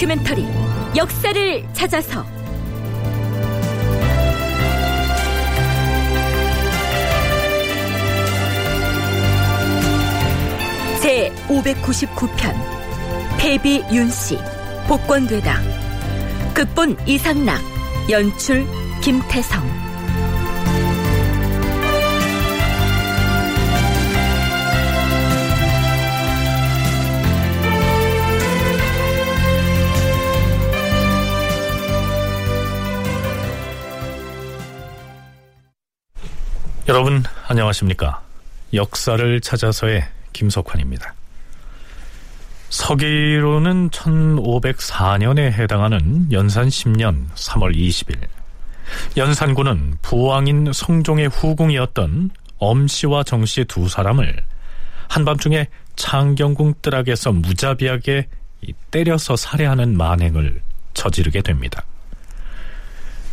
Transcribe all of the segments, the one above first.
다큐멘터리 역사를 찾아서. 제 599편 패비 윤씨 복권되다 극본 이상락 연출 김태성 여러분 안녕하십니까? 역사를 찾아서의 김석환입니다. 서기로는 1504년에 해당하는 연산 10년 3월 20일 연산군은 부왕인 성종의 후궁이었던 엄씨와 정씨 두 사람을 한밤중에 창경궁 뜰락에서 무자비하게 때려서 살해하는 만행을 저지르게 됩니다.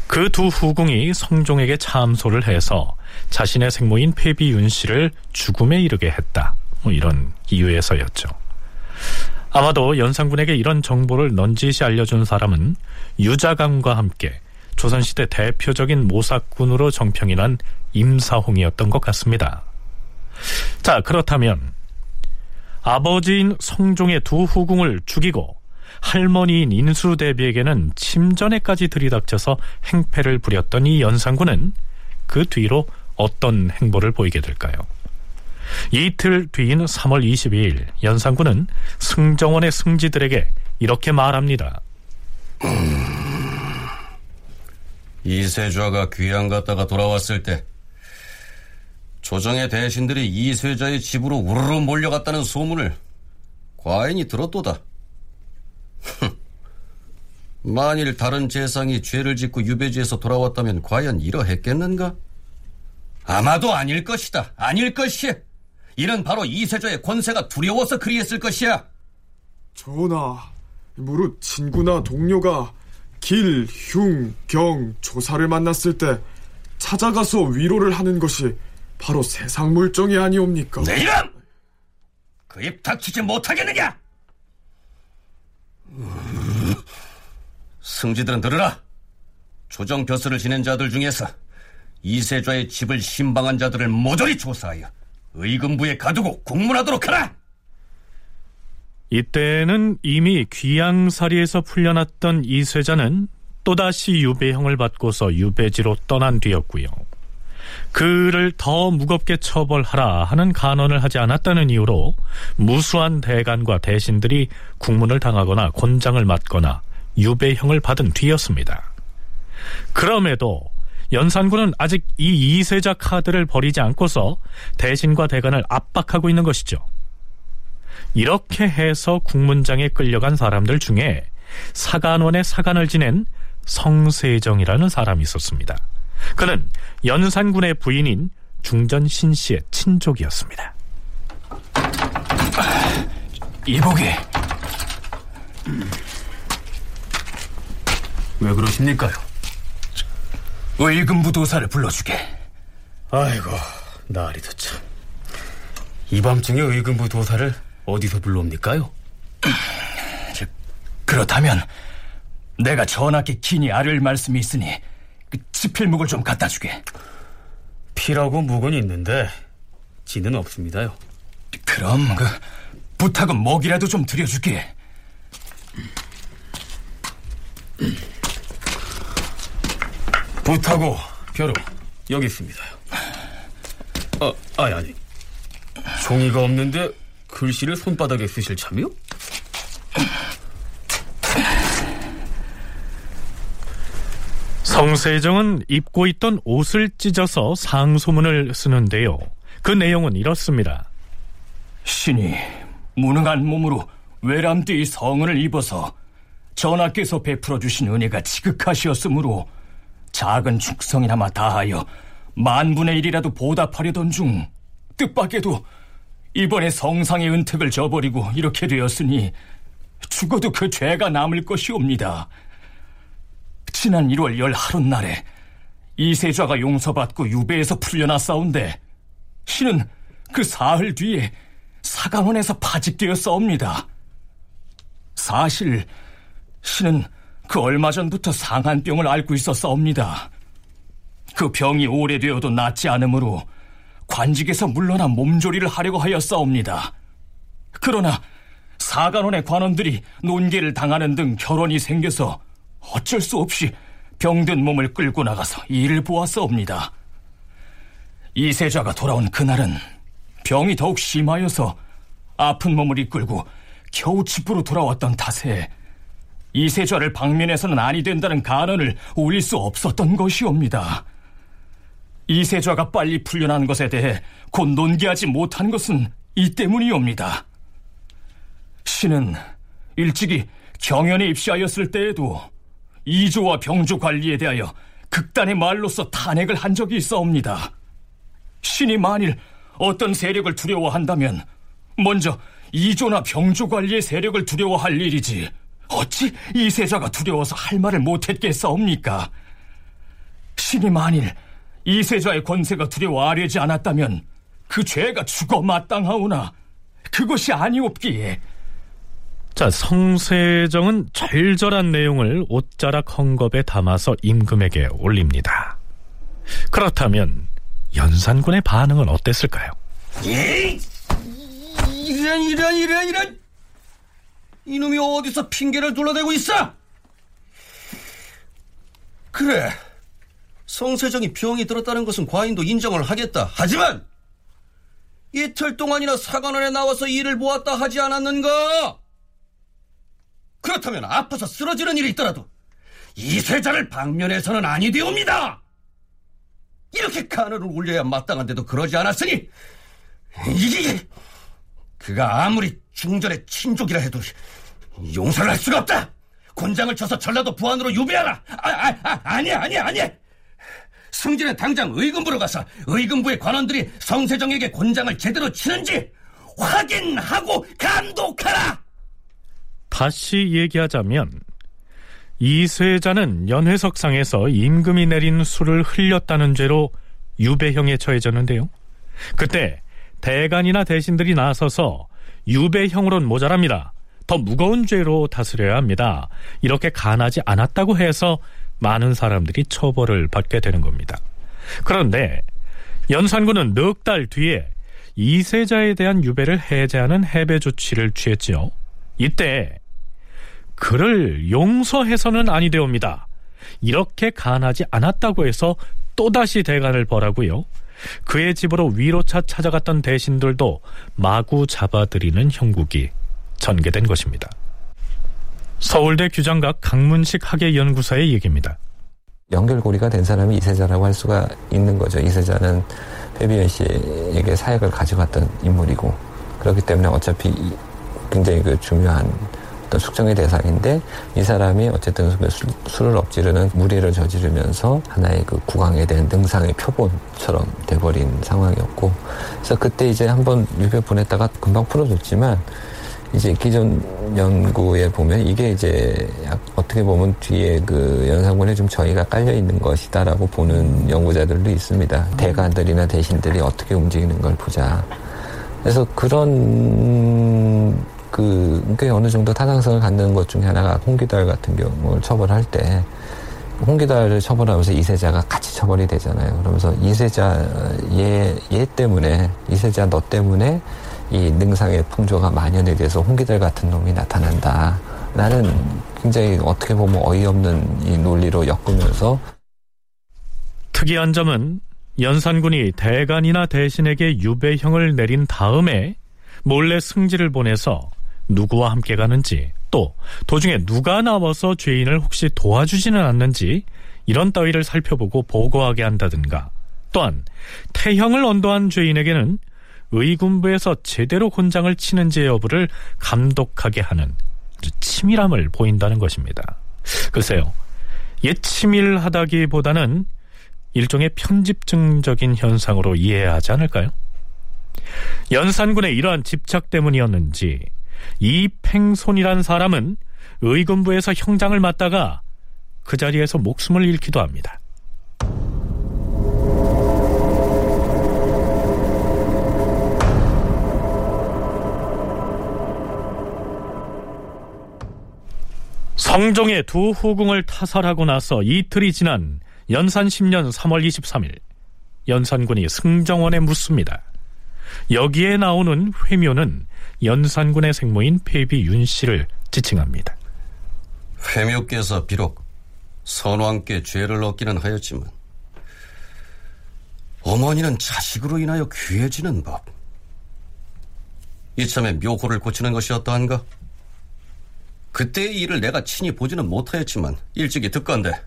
그 두 후궁이 성종에게 참소를 해서 자신의 생모인 폐비윤 씨를 죽음에 이르게 했다. 뭐 이런 이유에서였죠. 아마도 연산군에게 이런 정보를 넌지시 알려준 사람은 유자감과 함께 조선시대 대표적인 모사꾼으로 정평이 난 임사홍이었던 것 같습니다. 자, 그렇다면 아버지인 성종의 두 후궁을 죽이고 할머니인 인수대비에게는 침전에까지 들이닥쳐서 행패를 부렸던 이 연산군은 그 뒤로 어떤 행보를 보이게 될까요? 이틀 뒤인 3월 22일 연산군은 승정원의 승지들에게 이렇게 말합니다. 이세좌가 귀양 갔다가 돌아왔을 때 조정의 대신들이 이세좌의 집으로 우르르 몰려갔다는 소문을 과인이 들었도다. 만일 다른 재상이 죄를 짓고 유배지에서 돌아왔다면 과연 이러했겠는가? 아마도 아닐 것이다. 아닐 것이. 이는 바로 이세조의 권세가 두려워서 그리했을 것이야. 전하, 무릇 친구나 동료가 길, 흉, 경, 조사를 만났을 때 찾아가서 위로를 하는 것이 바로 세상 물정이 아니옵니까? 내 이름! 그 입 닥치지 못하겠느냐? 승지들은 들으라. 조정 벼슬을 지낸 자들 중에서 이세좌의 집을 신방한 자들을 모조리 조사하여 의금부에 가두고 공문하도록 하라. 이때는 이미 귀양사리에서 풀려났던 이세자는 또다시 유배형을 받고서 유배지로 떠난 뒤였고요. 그를 더 무겁게 처벌하라 하는 간언을 하지 않았다는 이유로 무수한 대간과 대신들이 국문을 당하거나 곤장을 맞거나 유배형을 받은 뒤였습니다. 그럼에도 연산군은 아직 이 이세자 카드를 버리지 않고서 대신과 대간을 압박하고 있는 것이죠. 이렇게 해서 국문장에 끌려간 사람들 중에 사간원의 사간을 지낸 성세정이라는 사람이 있었습니다. 그는 연산군의 부인인 중전 신씨의 친족이었습니다. 이보기. 왜 그러십니까요? 의금부 도사를 불러주게. 아이고, 나리도 참. 이 밤중에 의금부 도사를 어디서 불러옵니까요? 그렇다면 내가 전하께 긴히 아를 말씀이 있으니 그 지필묵을 좀 갖다 주게. 피라고 묵은 있는데 지는 없습니다요. 그럼 그 부탁은 먹이라도 좀 드려주게. 부타고 벼루 여기 있습니다요. 아, 아니 아니. 종이가 없는데 글씨를 손바닥에 쓰실 참이요? 성세정은 입고 있던 옷을 찢어서 상소문을 쓰는데요. 그 내용은 이렇습니다. 신이 무능한 몸으로 외람되이 성은을 입어서 전하께서 베풀어 주신 은혜가 지극하시었으므로 작은 축성이나마 다하여 만분의 일이라도 보답하려던 중 뜻밖에도 이번에 성상의 은택을 저버리고 이렇게 되었으니 죽어도 그 죄가 남을 것이옵니다. 지난 1월 열 하룻날에 이세좌가 용서받고 유배에서 풀려났사온데 신은 그 사흘 뒤에 사강원에서 파직되었사옵니다. 사실 신은 그 얼마 전부터 상한병을 앓고 있었사옵니다. 그 병이 오래되어도 낫지 않으므로 관직에서 물러나 몸조리를 하려고 하였사옵니다. 그러나 사간원의 관원들이 논계를 당하는 등 결혼이 생겨서 어쩔 수 없이 병든 몸을 끌고 나가서 일을 보았사옵니다. 이세자가 돌아온 그날은 병이 더욱 심하여서 아픈 몸을 이끌고 겨우 집으로 돌아왔던 탓에 이세자를 방면해서는 아니 된다는 간언을 올릴 수 없었던 것이옵니다. 이세자가 빨리 풀려난 것에 대해 곧 논기하지 못한 것은 이 때문이옵니다. 신은 일찍이 경연에 입시하였을 때에도 이조와 병조 관리에 대하여 극단의 말로서 탄핵을 한 적이 있어옵니다. 신이 만일 어떤 세력을 두려워한다면 먼저 이조나 병조 관리의 세력을 두려워할 일이지 어찌 이 세자가 두려워서 할 말을 못했겠사옵니까? 신이 만일 이 세자의 권세가 두려워하려지 않았다면 그 죄가 죽어 마땅하오나 그것이 아니옵기에 자, 성세정은 절절한 내용을 옷자락 헝겊에 담아서 임금에게 올립니다. 그렇다면 연산군의 반응은 어땠을까요? 에이! 이런 이런 이런 이런 이놈이 어디서 핑계를 둘러대고 있어? 그래 성세정이 병이 들었다는 것은 과인도 인정을 하겠다. 하지만 이틀 동안이나 사관원에 나와서 일을 보았다 하지 않았는가? 그렇다면 아파서 쓰러지는 일이 있더라도 이세자를 방면해서는 아니 되옵니다. 이렇게 간호를 올려야 마땅한데도 그러지 않았으니 이게 그가 아무리 중전의 친족이라 해도 용서를 할 수가 없다. 곤장을 쳐서 전라도 부안으로 유배하라. 아, 아, 아, 아니야, 아니야, 아니야. 승진은 당장 의금부로 가서 의금부의 관원들이 성세정에게 곤장을 제대로 치는지 확인하고 감독하라. 다시 얘기하자면 이세자는 연회석상에서 임금이 내린 술을 흘렸다는 죄로 유배형에 처해졌는데요. 그때 대간이나 대신들이 나서서 유배형으론 모자랍니다. 더 무거운 죄로 다스려야 합니다. 이렇게 간하지 않았다고 해서 많은 사람들이 처벌을 받게 되는 겁니다. 그런데 연산군은 넉 달 뒤에 이세자에 대한 유배를 해제하는 해배 조치를 취했지요. 이때 그를 용서해서는 아니 되옵니다. 이렇게 간하지 않았다고 해서 또다시 대간을 벌하고요. 그의 집으로 위로차 찾아갔던 대신들도 마구 잡아들이는 형국이 전개된 것입니다. 서울대 규장각 강문식 학예연구사의 얘기입니다. 연결고리가 된 사람이 이세자라고 할 수가 있는 거죠. 이세자는 배비연 씨에게 사역을 가져갔던 인물이고 그렇기 때문에 어차피 굉장히 그 중요한 어떤 숙정의 대상인데 이 사람이 어쨌든 그 술을 엎지르는 무리를 저지르면서 하나의 그 국왕에 대한 능상의 표본처럼 돼버린 상황이었고 그래서 그때 이제 한번 유배 보냈다가 금방 풀어줬지만 이제 기존 연구에 보면 이게 이제 어떻게 보면 뒤에 그 연산군에 좀 저희가 깔려 있는 것이다라고 보는 연구자들도 있습니다. 대가들이나 대신들이 어떻게 움직이는 걸 보자. 그래서 그런 그 꽤 어느 정도 타당성을 갖는 것 중에 하나가 홍기달 같은 경우를 처벌할 때 홍기달을 처벌하면서 이세자가 같이 처벌이 되잖아요. 그러면서 이세자 얘, 얘 때문에 이세자 너 때문에 이 능상의 풍조가 만연에 대해서 홍기달 같은 놈이 나타난다. 나는 굉장히 어떻게 보면 어이없는 이 논리로 엮으면서 특이한 점은 연산군이 대간이나 대신에게 유배형을 내린 다음에 몰래 승지를 보내서 누구와 함께 가는지 또 도중에 누가 나와서 죄인을 혹시 도와주지는 않는지 이런 따위를 살펴보고 보고하게 한다든가 또한 태형을 언도한 죄인에게는 의군부에서 제대로 곤장을 치는지 여부를 감독하게 하는 치밀함을 보인다는 것입니다. 글쎄요, 옛 치밀하다기보다는 일종의 편집증적인 현상으로 이해해야 하지 않을까요? 연산군의 이러한 집착 때문이었는지 이팽손이란 사람은 의군부에서 형장을 맡다가 그 자리에서 목숨을 잃기도 합니다. 성종의 두 후궁을 타살하고 나서 이틀이 지난 연산 10년 3월 23일 연산군이 승정원에 묻습니다. 여기에 나오는 회묘는 연산군의 생모인 폐비 윤 씨를 지칭합니다. 회묘께서 비록 선왕께 죄를 얻기는 하였지만 어머니는 자식으로 인하여 귀해지는 법. 이참에 묘호를 고치는 것이 어떠한가? 그때의 일을 내가 친히 보지는 못하였지만 일찍이 듣건데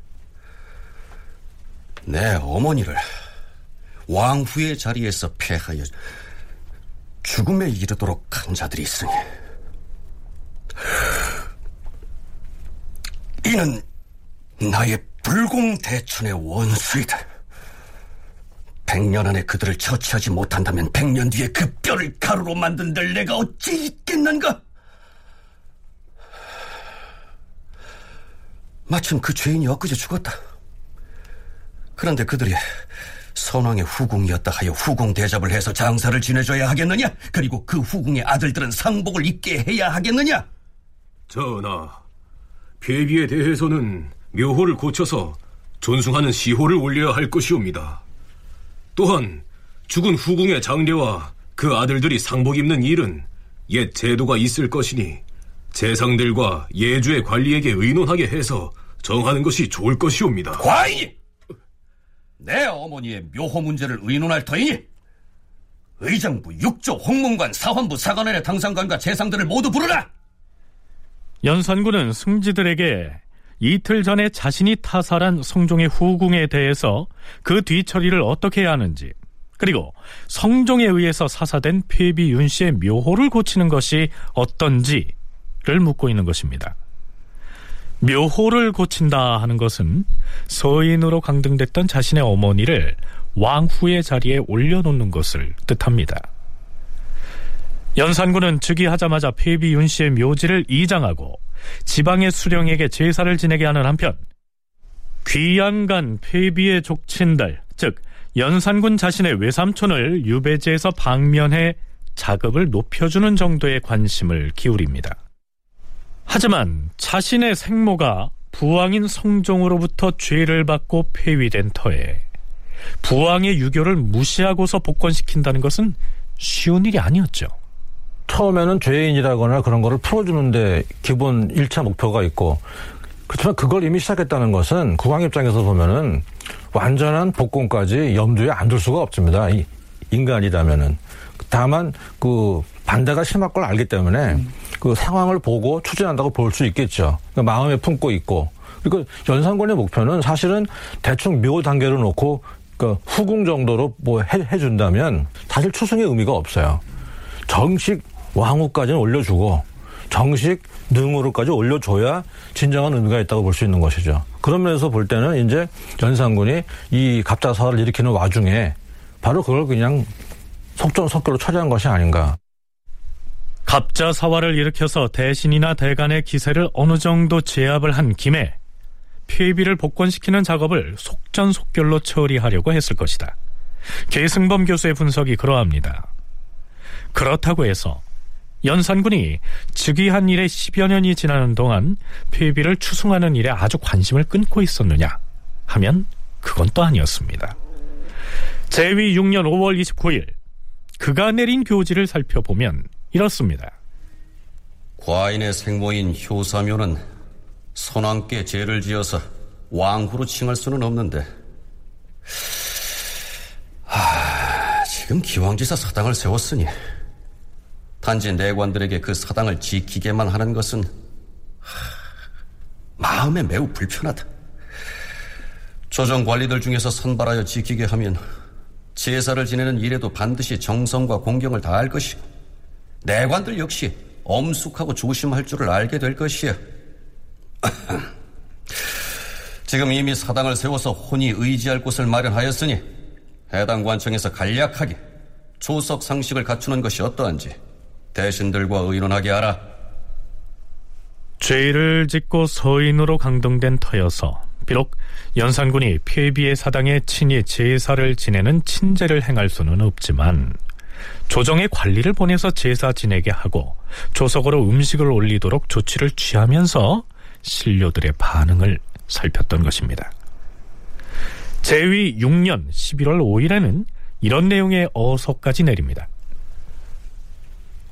내 어머니를 왕후의 자리에서 폐하여 죽음에 이르도록 한 자들이 있으니 이는 나의 불공대천의 원수이다. 백년 안에 그들을 처치하지 못한다면 백년 뒤에 그 뼈를 가루로 만든들 내가 어찌 있겠는가? 마침 그 죄인이 엊그제 죽었다. 그런데 그들이 선왕의 후궁이었다 하여 후궁 대접을 해서 장사를 지내줘야 하겠느냐? 그리고 그 후궁의 아들들은 상복을 입게 해야 하겠느냐? 전하, 폐비에 대해서는 묘호를 고쳐서 존숭하는 시호를 올려야 할 것이옵니다. 또한 죽은 후궁의 장례와 그 아들들이 상복 입는 일은 옛 제도가 있을 것이니 재상들과 예주의 관리에게 의논하게 해서 정하는 것이 좋을 것이옵니다. 과인이! 내 어머니의 묘호 문제를 의논할 터이니 의정부, 육조, 홍문관, 사환부, 사관원의 당상관과 재상들을 모두 부르라! 연산군은 승지들에게 이틀 전에 자신이 타살한 성종의 후궁에 대해서 그 뒤처리를 어떻게 해야 하는지 그리고 성종에 의해서 사사된 폐비 윤 씨의 묘호를 고치는 것이 어떤지를 묻고 있는 것입니다. 묘호를 고친다 하는 것은 서인으로 강등됐던 자신의 어머니를 왕후의 자리에 올려놓는 것을 뜻합니다. 연산군은 즉위하자마자 폐비 윤 씨의 묘지를 이장하고 지방의 수령에게 제사를 지내게 하는 한편 귀양간 폐비의 족친들 즉 연산군 자신의 외삼촌을 유배지에서 방면해 자급을 높여주는 정도의 관심을 기울입니다. 하지만 자신의 생모가 부왕인 성종으로부터 죄를 받고 폐위된 터에 부왕의 유교를 무시하고서 복권시킨다는 것은 쉬운 일이 아니었죠. 처음에는 죄인이라거나 그런 거를 풀어주는데 기본 1차 목표가 있고 그렇지만 그걸 이미 시작했다는 것은 국왕 입장에서 보면은 완전한 복권까지 염두에 안 둘 수가 없습니다. 인간이라면은 다만 그 반대가 심할 걸 알기 때문에 음. 그 상황을 보고 추진한다고 볼 수 있겠죠. 그러니까 마음에 품고 있고 그리고 연산군의 목표는 사실은 대충 묘 단계로 놓고 그 후궁 정도로 뭐 해, 해준다면 사실 추승의 의미가 없어요. 정식 왕후까지는 올려주고 정식 능으로까지 올려줘야 진정한 의미가 있다고 볼 수 있는 것이죠. 그런 면에서 볼 때는 이제 연산군이 이 갑자사를 일으키는 와중에 바로 그걸 그냥 속전속결로 처리한 것이 아닌가. 갑자사화를 일으켜서 대신이나 대간의 기세를 어느 정도 제압을 한 김에 폐비를 복권시키는 작업을 속전속결로 처리하려고 했을 것이다. 계승범 교수의 분석이 그러합니다. 그렇다고 해서 연산군이 즉위한 일에 10여 년이 지나는 동안 폐비를 추승하는 일에 아주 관심을 끊고 있었느냐 하면 그건 또 아니었습니다. 제위 6년 5월 29일 그가 내린 교지를 살펴보면 이렇습니다. 과인의 생모인 효사묘는 선왕께 죄를 지어서 왕후로 칭할 수는 없는데 하, 지금 기왕지사 사당을 세웠으니 단지 내관들에게 그 사당을 지키게만 하는 것은 마음에 매우 불편하다. 조정 관리들 중에서 선발하여 지키게 하면 제사를 지내는 일에도 반드시 정성과 공경을 다할 것이고 내관들 역시 엄숙하고 조심할 줄을 알게 될 것이야. 지금 이미 사당을 세워서 혼이 의지할 곳을 마련하였으니 해당 관청에서 간략하게 조석 상식을 갖추는 것이 어떠한지 대신들과 의논하게 하라. 죄를 짓고 서인으로 강동된 터여서 비록 연산군이 폐비의 사당에 친히 제사를 지내는 친제를 행할 수는 없지만 조정의 관리를 보내서 제사 지내게 하고 조석으로 음식을 올리도록 조치를 취하면서 신료들의 반응을 살폈던 것입니다. 제위 6년 11월 5일에는 이런 내용의 어서까지 내립니다.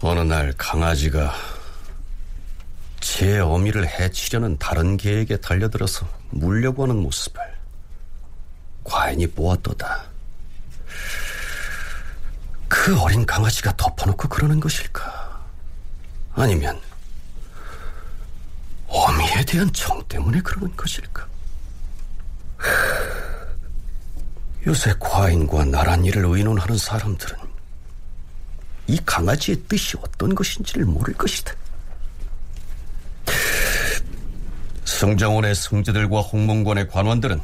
어느 날 강아지가 제 어미를 해치려는 다른 개에게 달려들어서 물려고 하는 모습을 과인이 보았도다. 그 어린 강아지가 덮어놓고 그러는 것일까? 아니면 어미에 대한 정 때문에 그러는 것일까? 요새 과인과 나란 일을 의논하는 사람들은 이 강아지의 뜻이 어떤 것인지를 모를 것이다. 성정원의 성제들과 홍문관의 관원들은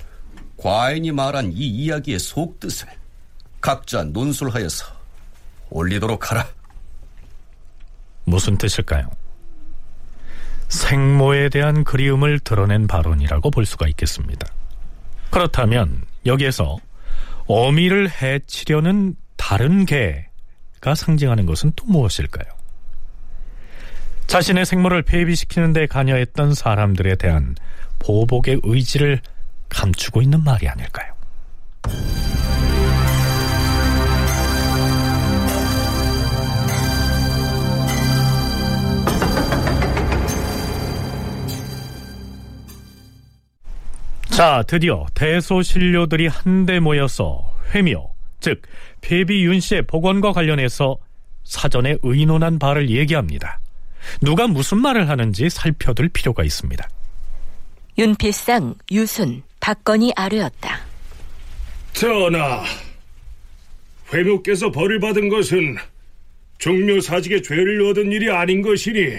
과인이 말한 이 이야기의 속뜻을 각자 논술하여서 올리도록 하라. 무슨 뜻일까요? 생모에 대한 그리움을 드러낸 발언이라고 볼 수가 있겠습니다. 그렇다면 여기에서 어미를 해치려는 다른 개가 상징하는 것은 또 무엇일까요? 자신의 생모를 폐비시키는 데 관여했던 사람들에 대한 보복의 의지를 감추고 있는 말이 아닐까요? 자, 드디어 대소신료들이 한데 모여서 회묘, 즉 폐비 윤 씨의 복원과 관련해서 사전에 의논한 바를 얘기합니다. 누가 무슨 말을 하는지 살펴둘 필요가 있습니다. 윤필상, 유순, 박건이 아뢰었다. 전하, 회묘께서 벌을 받은 것은 종묘사직의 죄를 얻은 일이 아닌 것이니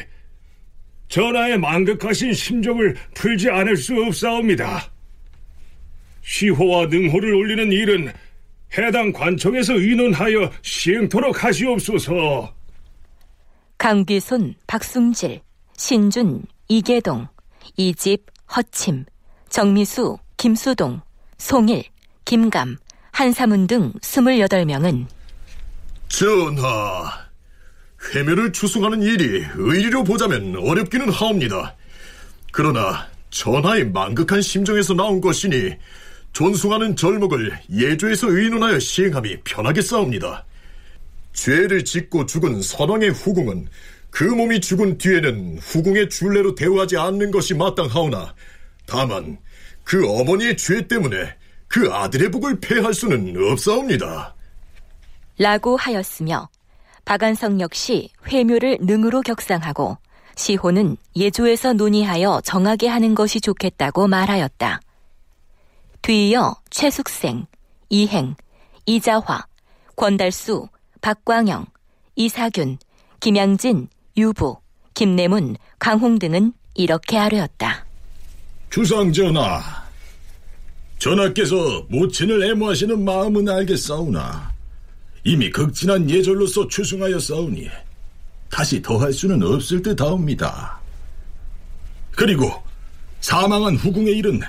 전하의 망극하신 심정을 풀지 않을 수 없사옵니다. 시호와 능호를 올리는 일은 해당 관청에서 의논하여 시행토록 하시옵소서. 강귀손, 박승질, 신준, 이계동, 이집, 허침, 정미수, 김수동, 송일, 김감, 한사문 등 28명은 전하, 회묘를 추승하는 일이 의리로 보자면 어렵기는 하옵니다. 그러나 전하의 망극한 심정에서 나온 것이니 존숭하는 절목을 예조에서 의논하여 시행함이 편하게 싸웁니다. 죄를 짓고 죽은 선왕의 후궁은 그 몸이 죽은 뒤에는 후궁의 줄례로 대우하지 않는 것이 마땅하오나 다만 그 어머니의 죄 때문에 그 아들의 복을 폐할 수는 없사옵니다. 라고 하였으며 박안성 역시 회묘를 능으로 격상하고 시호는 예조에서 논의하여 정하게 하는 것이 좋겠다고 말하였다. 뒤이어 최숙생, 이행, 이자화, 권달수, 박광영, 이사균, 김양진, 유부, 김내문, 강홍 등은 이렇게 아뢰었다. 주상전하, 전하께서 모친을 애모하시는 마음은 알겠사오나 이미 극진한 예절로서 추승하였사오니 다시 더할 수는 없을 듯하옵니다. 그리고 사망한 후궁의 일은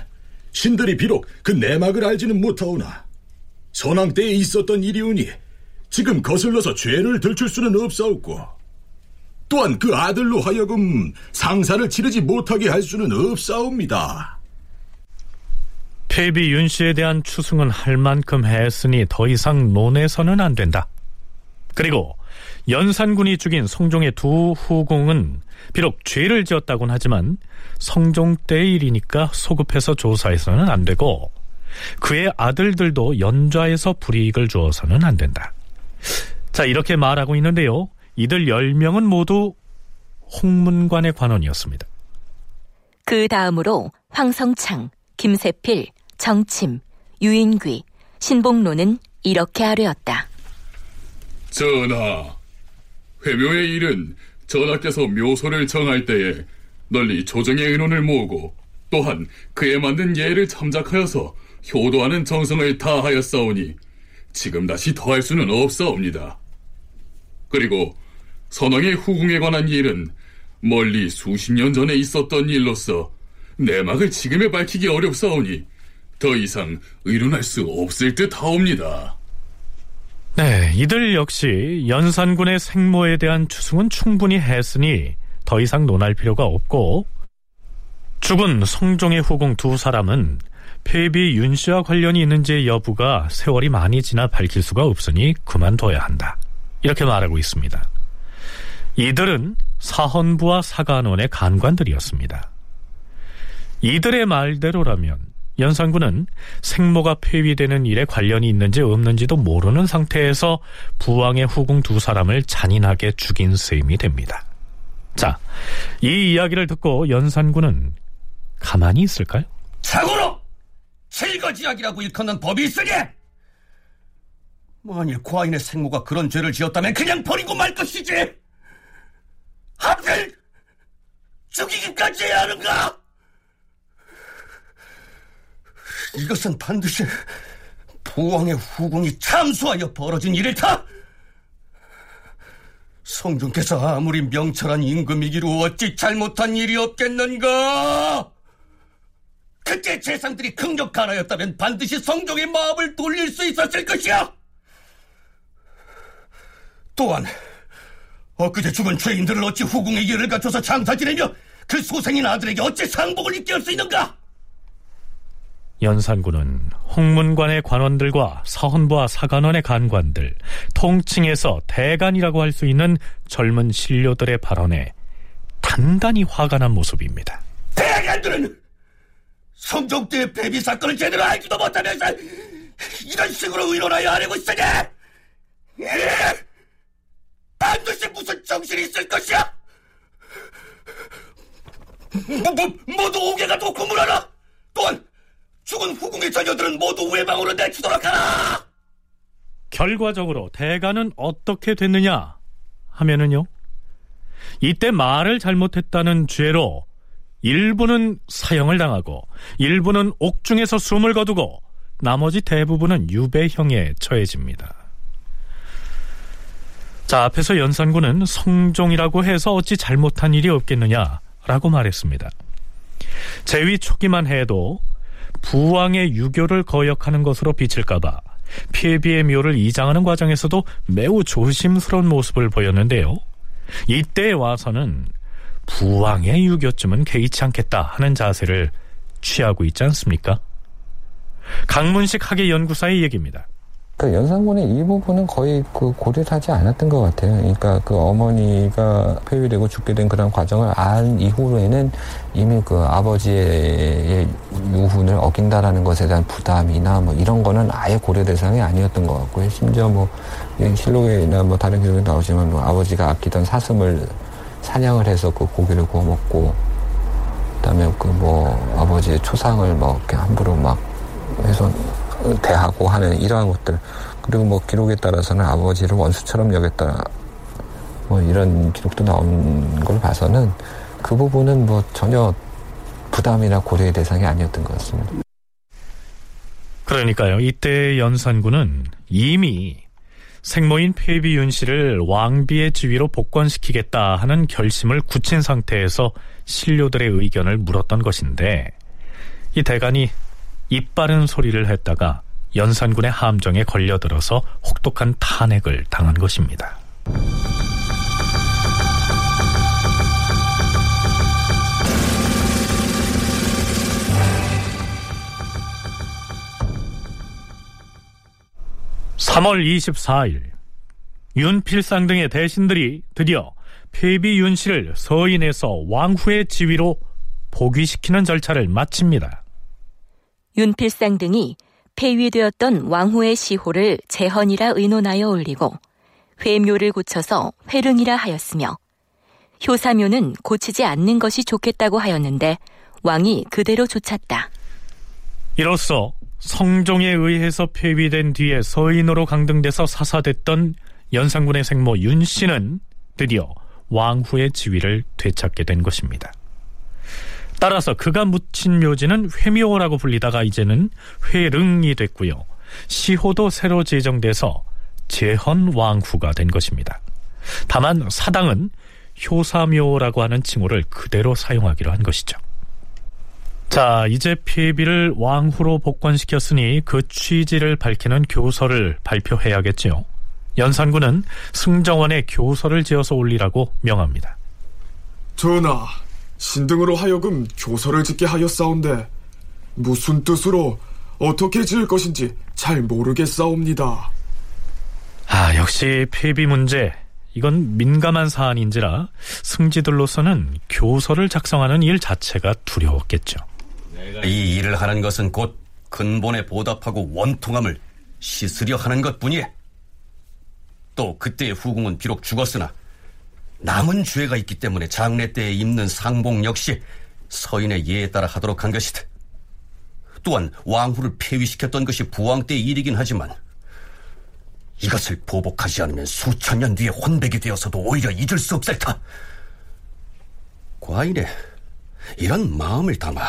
신들이 비록 그 내막을 알지는 못하오나 선왕 때에 있었던 일이오니 지금 거슬러서 죄를 들출 수는 없사옵고 또한 그 아들로 하여금 상사를 치르지 못하게 할 수는 없사옵니다. 폐비 윤 씨에 대한 추승은 할 만큼 했으니 더 이상 논해서는 안 된다. 그리고 연산군이 죽인 성종의 두 후궁은 비록 죄를 지었다곤 하지만 성종 때의 일이니까 소급해서 조사해서는 안 되고 그의 아들들도 연좌에서 불이익을 주어서는 안 된다. 자, 이렇게 말하고 있는데요. 이들 10명은 모두 홍문관의 관원이었습니다. 그 다음으로 황성창, 김세필, 정침, 유인귀, 신봉로는 이렇게 아뢰었다. 전하, 회묘의 일은 전하께서 묘소를 정할 때에 널리 조정의 의논을 모으고 또한 그에 맞는 예를 참작하여서 효도하는 정성을 다하였사오니 지금 다시 더할 수는 없사옵니다. 그리고 선왕의 후궁에 관한 일은 멀리 수십 년 전에 있었던 일로서 내막을 지금에 밝히기 어렵사오니 더 이상 의논할 수 없을 듯 하옵니다. 네, 이들 역시 연산군의 생모에 대한 추승은 충분히 했으니 더 이상 논할 필요가 없고 죽은 성종의 후궁 두 사람은 폐비 윤 씨와 관련이 있는지의 여부가 세월이 많이 지나 밝힐 수가 없으니 그만둬야 한다. 이렇게 말하고 있습니다. 이들은 사헌부와 사관원의 간관들이었습니다. 이들의 말대로라면 연산군은 생모가 폐위되는 일에 관련이 있는지 없는지도 모르는 상태에서 부왕의 후궁 두 사람을 잔인하게 죽인 셈이 됩니다. 자, 이 이야기를 듣고 연산군은 가만히 있을까요? 자고로 실거지약이라고 일컫는 법이 있으니 만일 과인의 생모가 그런 죄를 지었다면 그냥 버리고 말 것이지 하필 죽이기까지 해야 하는가? 이것은 반드시 부왕의 후궁이 참수하여 벌어진 일일다. 성종께서 아무리 명철한 임금이기로 어찌 잘못한 일이 없겠는가? 그때 재상들이 극력하나였다면 반드시 성종의 마음을 돌릴 수 있었을 것이야. 또한 엊그제 죽은 죄인들을 어찌 후궁의 예를 갖춰서 장사 지내며 그 소생인 아들에게 어찌 상복을 입게 할 수 있는가? 연산군은 홍문관의 관원들과 사헌부와 사관원의 간관들, 통칭해서 대간이라고 할 수 있는 젊은 신료들의 발언에 단단히 화가 난 모습입니다. 대간들은 성종 때의 배비 사건을 제대로 알지도 못하면서 이런 식으로 의논하여 하려고 있으니 반드시 무슨 정신이 있을 것이야! 뭐, 뭐, 모두 오개가 놓고 물어라! 또한 죽은 후궁의 자녀들은 모두 외방으로 내치도록 하라! 결과적으로 대가는 어떻게 됐느냐 하면은요. 이때 말을 잘못했다는 죄로 일부는 사형을 당하고 일부는 옥중에서 숨을 거두고 나머지 대부분은 유배형에 처해집니다. 자, 앞에서 연산군은 성종이라고 해서 어찌 잘못한 일이 없겠느냐라고 말했습니다. 제위 초기만 해도 부왕의 유교를 거역하는 것으로 비칠까봐 폐비의 묘를 이장하는 과정에서도 매우 조심스러운 모습을 보였는데요. 이때 와서는 부왕의 유교쯤은 개의치 않겠다 하는 자세를 취하고 있지 않습니까? 강문식 학예연구사의 얘기입니다. 그 연산군의 이 부분은 거의 그 고려를 하지 않았던 것 같아요. 그러니까 그 어머니가 폐위되고 죽게 된 그런 과정을 안 이후에는 이미 그 아버지의 유훈을 어긴다라는 것에 대한 부담이나 뭐 이런 거는 아예 고려 대상이 아니었던 것 같고요. 심지어 뭐 실록이나 뭐 다른 기록에 나오지만 뭐 아버지가 아끼던 사슴을 사냥을 해서 그 고기를 구워 먹고 그다음에 그 뭐 아버지의 초상을 뭐 이렇게 함부로 막 해서 대하고 하는 이러한 것들 그리고 뭐 기록에 따라서는 아버지를 원수처럼 여겼다 뭐 이런 기록도 나온 걸 봐서는 그 부분은 뭐 전혀 부담이나 고려의 대상이 아니었던 것 같습니다. 그러니까요. 이때 연산군은 이미 생모인 폐비윤 씨를 왕비의 지위로 복권시키겠다 하는 결심을 굳힌 상태에서 신료들의 의견을 물었던 것인데 이 대간이 입바른 소리를 했다가 연산군의 함정에 걸려들어서 혹독한 탄핵을 당한 것입니다. (3월 24일) 윤필상 등의 대신들이 드디어 폐비 윤 씨를 서인에서 왕후의 지위로 복위시키는 절차를 마칩니다. 윤필상 등이 폐위되었던 왕후의 시호를 재헌이라 의논하여 올리고 회묘를 고쳐서 회릉이라 하였으며 효사묘는 고치지 않는 것이 좋겠다고 하였는데 왕이 그대로 좇았다. 이로써 성종에 의해서 폐위된 뒤에 서인으로 강등돼서 사사됐던 연산군의 생모 윤 씨는 드디어 왕후의 지위를 되찾게 된 것입니다. 따라서 그가 묻힌 묘지는 회묘라고 불리다가 이제는 회릉이 됐고요. 시호도 새로 제정돼서 제헌 왕후가 된 것입니다. 다만 사당은 효사묘라고 하는 칭호를 그대로 사용하기로 한 것이죠. 자, 이제 폐비를 왕후로 복권시켰으니 그 취지를 밝히는 교서를 발표해야겠지요. 연산군은 승정원에 교서를 지어서 올리라고 명합니다. 전하, 신등으로 하여금 교서를 짓게 하였사온데 무슨 뜻으로 어떻게 지을 것인지 잘 모르겠사옵니다. 아, 역시 폐비 문제. 이건 민감한 사안인지라 승지들로서는 교서를 작성하는 일 자체가 두려웠겠죠. 이 일을 하는 것은 곧 근본에 보답하고 원통함을 씻으려 하는 것뿐이에. 또 그때의 후궁은 비록 죽었으나 남은 죄가 있기 때문에 장례 때에 입는 상봉 역시 서인의 예에 따라 하도록 한 것이다. 또한 왕후를 폐위시켰던 것이 부왕 때의 일이긴 하지만 이것을 보복하지 않으면 수천 년 뒤에 혼백이 되어서도 오히려 잊을 수 없을 터. 과인의 이런 마음을 담아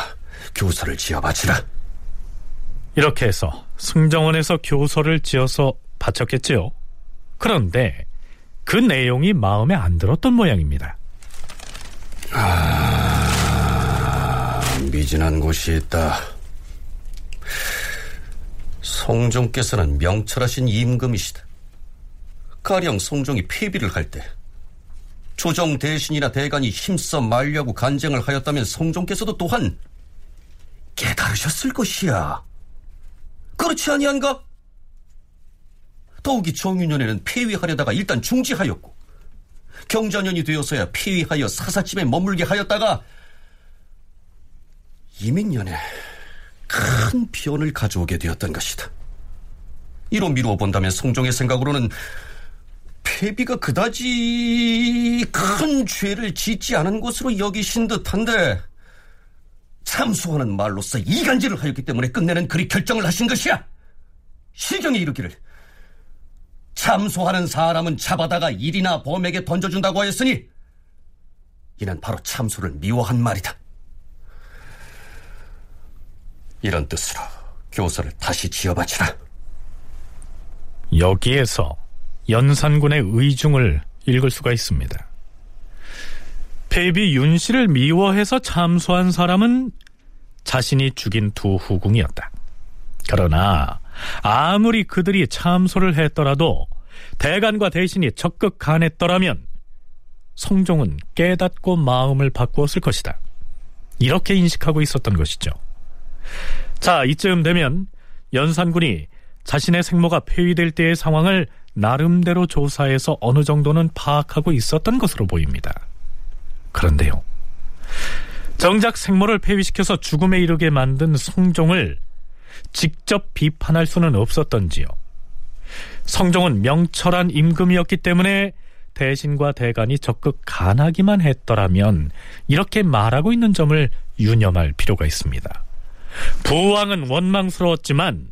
교서를 지어 바치라. 이렇게 해서 승정원에서 교서를 지어서 바쳤겠지요. 그런데 그 내용이 마음에 안 들었던 모양입니다. 아, 미진한 곳이 있다. 성종께서는 명철하신 임금이시다. 가령 성종이 폐비를 할 때 조정 대신이나 대간이 힘써 말려고 간쟁을 하였다면 성종께서도 또한 깨달으셨을 것이야. 그렇지 아니한가? 더욱이 정유년에는 폐위하려다가 일단 중지하였고 경자년이 되어서야 폐위하여 사사집에 머물게 하였다가 이민년에 큰 변을 가져오게 되었던 것이다. 이로 미루어 본다면 성종의 생각으로는 폐비가 그다지 큰 죄를 짓지 않은 것으로 여기신 듯한데 참소하는 말로써 이간질을 하였기 때문에 끝내는 그리 결정을 하신 것이야. 시경에 이르기를 참소하는 사람은 잡아다가 일이나 범에게 던져준다고 하였으니 이는 바로 참소를 미워한 말이다. 이런 뜻으로 교서를 다시 지어바치라. 여기에서 연산군의 의중을 읽을 수가 있습니다. 폐비 윤 씨를 미워해서 참소한 사람은 자신이 죽인 두 후궁이었다. 그러나 아무리 그들이 참소를 했더라도 대간과 대신이 적극 간했더라면 성종은 깨닫고 마음을 바꾸었을 것이다. 이렇게 인식하고 있었던 것이죠. 자, 이쯤 되면 연산군이 자신의 생모가 폐위될 때의 상황을 나름대로 조사해서 어느 정도는 파악하고 있었던 것으로 보입니다. 그런데요. 정작 생모를 폐위시켜서 죽음에 이르게 만든 성종을 직접 비판할 수는 없었던지요. 성종은 명철한 임금이었기 때문에 대신과 대간이 적극 간하기만 했더라면 이렇게 말하고 있는 점을 유념할 필요가 있습니다. 부왕은 원망스러웠지만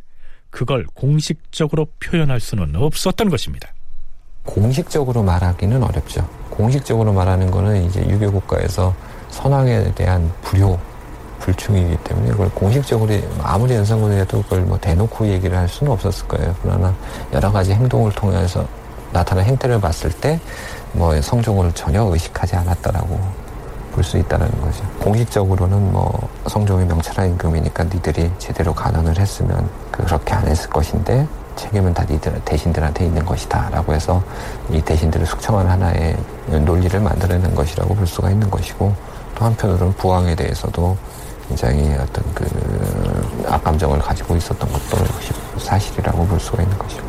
그걸 공식적으로 표현할 수는 없었던 것입니다. 공식적으로 말하기는 어렵죠. 공식적으로 말하는 거는 이제 유교 국가에서 선왕에 대한 불효, 불충이기 때문에 그걸 공식적으로 아무리 연산군이 해도 그걸 뭐 대놓고 얘기를 할 수는 없었을 거예요. 그러나 여러 가지 행동을 통해서 나타난 행태를 봤을 때 뭐 성종을 전혀 의식하지 않았다라고 볼 수 있다는 거죠. 공식적으로는 뭐 성종이 명철한 임금이니까 니들이 제대로 간언을 했으면 그렇게 안 했을 것인데 책임은 다 니들 대신들한테 있는 것이다라고 해서 이 대신들을 숙청한 하나의 논리를 만들어낸 것이라고 볼 수가 있는 것이고 또 한편으로는 부왕에 대해서도 굉장히 어떤 그 악감정을 가지고 있었던 것도 사실이라고 볼 수가 있는 것이고.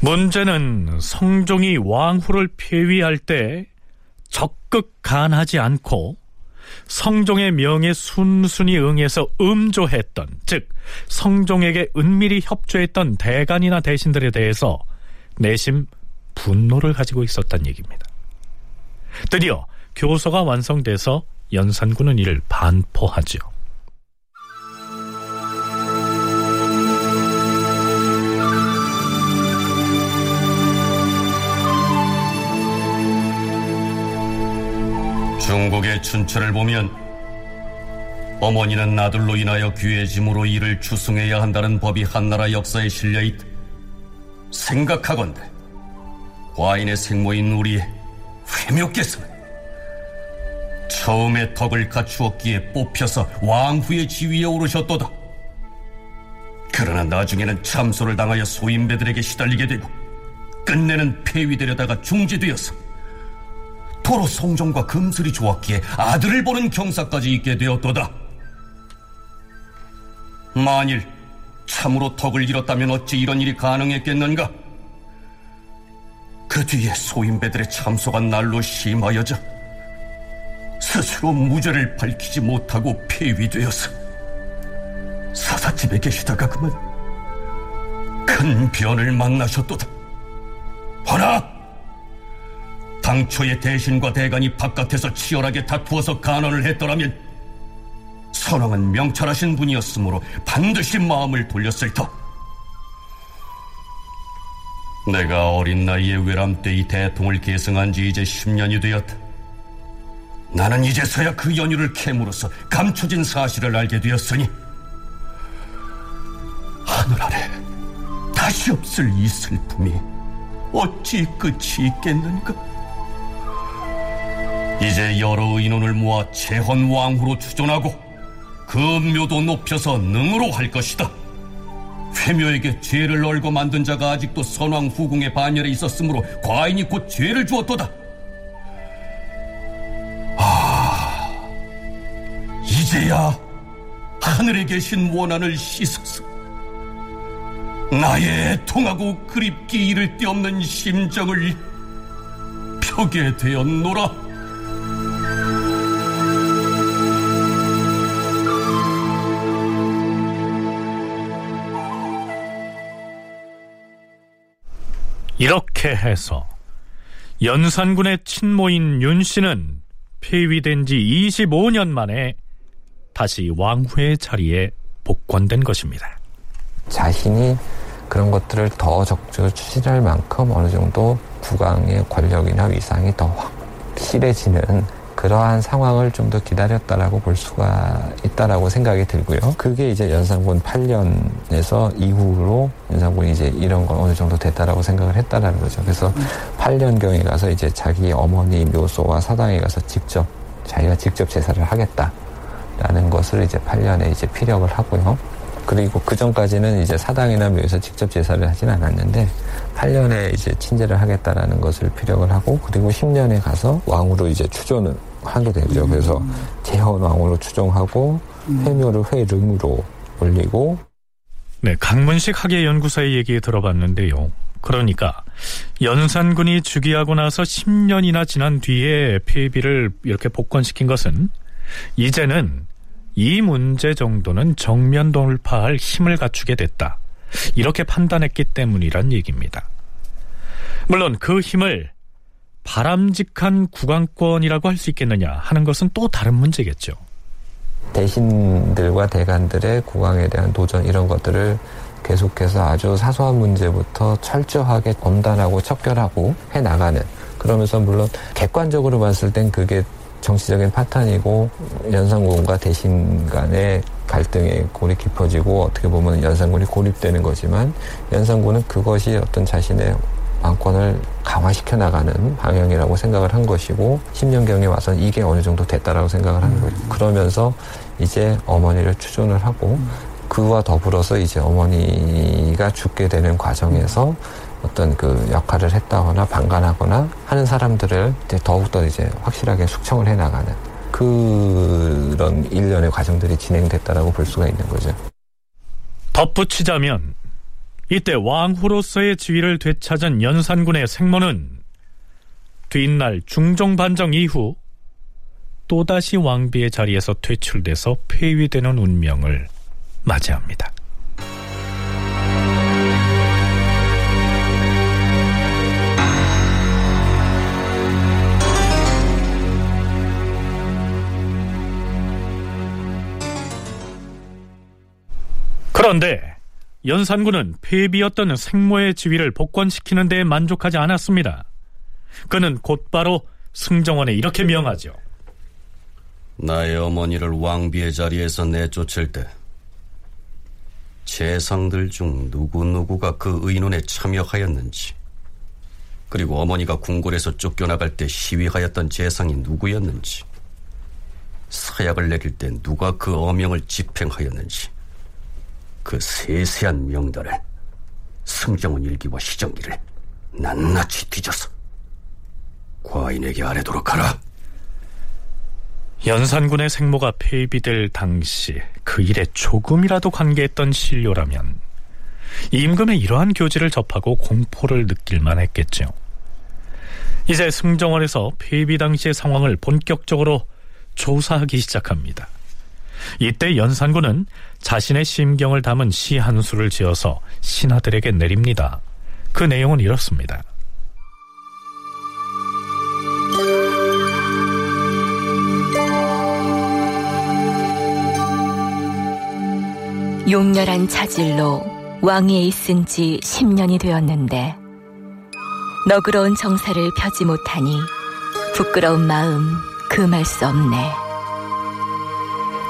문제는 성종이 왕후를 폐위할 때 적극 간하지 않고 성종의 명에 순순히 응해서 음조했던 즉 성종에게 은밀히 협조했던 대간이나 대신들에 대해서 내심 분노를 가지고 있었단 얘기입니다. 드디어 교서가 완성돼서 연산군은 이를 반포하지요. 중국의 춘추를 보면 어머니는 아들로 인하여 귀해짐으로 이를 추승해야 한다는 법이 한나라 역사에 실려있다. 생각하건대 과인의 생모인 우리 회묘께서는 처음에 덕을 갖추었기에 뽑혀서 왕후의 지위에 오르셨도다. 그러나 나중에는 참소를 당하여 소인배들에게 시달리게 되고 끝내는 폐위되려다가 중지되어서 도로 성종과 금슬이 좋았기에 아들을 보는 경사까지 있게 되었도다. 만일 참으로 덕을 잃었다면 어찌 이런 일이 가능했겠는가? 그 뒤에 소인배들의 참소가 날로 심하여져 스스로 무죄를 밝히지 못하고 폐위되어서 사사집에 계시다가 그만 큰 변을 만나셨도다. 허나 당초에 대신과 대간이 바깥에서 치열하게 다투어서 간언을 했더라면 선왕은 명철하신 분이었으므로 반드시 마음을 돌렸을 터. 내가 어린 나이에 외람 때 이 대통을 계승한 지 이제 10년이 되었다. 나는 이제서야 그 연유를 캐물어서 감춰진 사실을 알게 되었으니 하늘 아래 다시 없을 이 슬픔이 어찌 끝이 있겠는가? 이제 여러 의논을 모아 재헌 왕후로 추존하고 그 묘도 높여서 능으로 할 것이다. 회묘에게 죄를 널고 만든 자가 아직도 선왕 후궁의 반열에 있었으므로 과인이 곧 죄를 주었도다. 이제야 하늘에 계신 원한을 씻어서 나의 애통하고 그립기 이를 데 없는 심정을 펴게 되었노라. 이렇게 해서 연산군의 친모인 윤 씨는 폐위된 지 25년 만에 다시 왕후의 자리에 복권된 것입니다. 자신이 그런 것들을 더 적극적으로 추진할 만큼 어느 정도 국왕의 권력이나 위상이 더 확실해지는 그러한 상황을 좀 더 기다렸다라고 볼 수가 있다라고 생각이 들고요. 그게 이제 연산군 8년에서 이후로 연산군이 이제 이런 건 어느 정도 됐다라고 생각을 했다라는 거죠. 그래서 8년경에 가서 이제 자기 어머니 묘소와 사당에 가서 직접 자기가 직접 제사를 하겠다 라는 것을 이제 8년에 이제 피력을 하고요. 그리고 그 전까지는 이제 사당이나 묘에서 직접 제사를 하진 않았는데 8년에 이제 친제를 하겠다라는 것을 피력을 하고 그리고 10년에 가서 왕으로 이제 추존을 하게 되죠. 그래서 재헌 왕으로 추종하고 회묘를 회릉으로 올리고 네, 강문식 학예 연구사의 얘기 들어봤는데요. 그러니까 연산군이 즉위하고 나서 10년이나 지난 뒤에 폐비를 이렇게 복권시킨 것은 이제는 이 문제 정도는 정면 돌파할 힘을 갖추게 됐다. 이렇게 판단했기 때문이란 얘기입니다. 물론 그 힘을 바람직한 국왕권이라고 할 수 있겠느냐 하는 것은 또 다른 문제겠죠. 대신들과 대간들의 국왕에 대한 도전 이런 것들을 계속해서 아주 사소한 문제부터 철저하게 엄단하고 척결하고 해 나가는 그러면서 물론 객관적으로 봤을 땐 그게 정치적인 파탄이고 연산군과 대신 간의 갈등의 골이 깊어지고 어떻게 보면 연산군이 고립되는 거지만 연산군은 그것이 어떤 자신의 왕권을 강화시켜 나가는 방향이라고 생각을 한 것이고 10년경에 와서는 이게 어느 정도 됐다라고 생각을 하는 거죠. 그러면서 이제 어머니를 추존을 하고 그와 더불어서 이제 어머니가 죽게 되는 과정에서 어떤 그 역할을 했다거나 방관하거나 하는 사람들을 이제 더욱더 이제 확실하게 숙청을 해 나가는 그런 일련의 과정들이 진행됐다라고 볼 수가 있는 거죠. 덧붙이자면 이때 왕후로서의 지위를 되찾은 연산군의 생모는 뒷날 중종반정 이후 또다시 왕비의 자리에서 퇴출돼서 폐위되는 운명을 맞이합니다. 그런데 연산군은 폐비였던 생모의 지위를 복권시키는 데 만족하지 않았습니다. 그는 곧바로 승정원에 이렇게 명하죠. 나의 어머니를 왕비의 자리에서 내쫓을 때 재상들 중 누구누구가 그 의논에 참여하였는지 그리고 어머니가 궁궐에서 쫓겨나갈 때 시위하였던 재상이 누구였는지 사약을 내릴 때 누가 그 어명을 집행하였는지 그 세세한 명단을 승정원 일기와 시정기를 낱낱이 뒤져서 과인에게 아뢰도록 하라. 연산군의 생모가 폐비될 당시 그 일에 조금이라도 관계했던 신료라면 임금의 이러한 교지를 접하고 공포를 느낄만 했겠죠. 이제 승정원에서 폐비 당시의 상황을 본격적으로 조사하기 시작합니다. 이때 연산군은 자신의 심경을 담은 시 한 수를 지어서 신하들에게 내립니다. 그 내용은 이렇습니다. 용렬한 자질로 왕위에 있은 지 10년이 되었는데 너그러운 정사를 펴지 못하니 부끄러운 마음 금할 수 없네.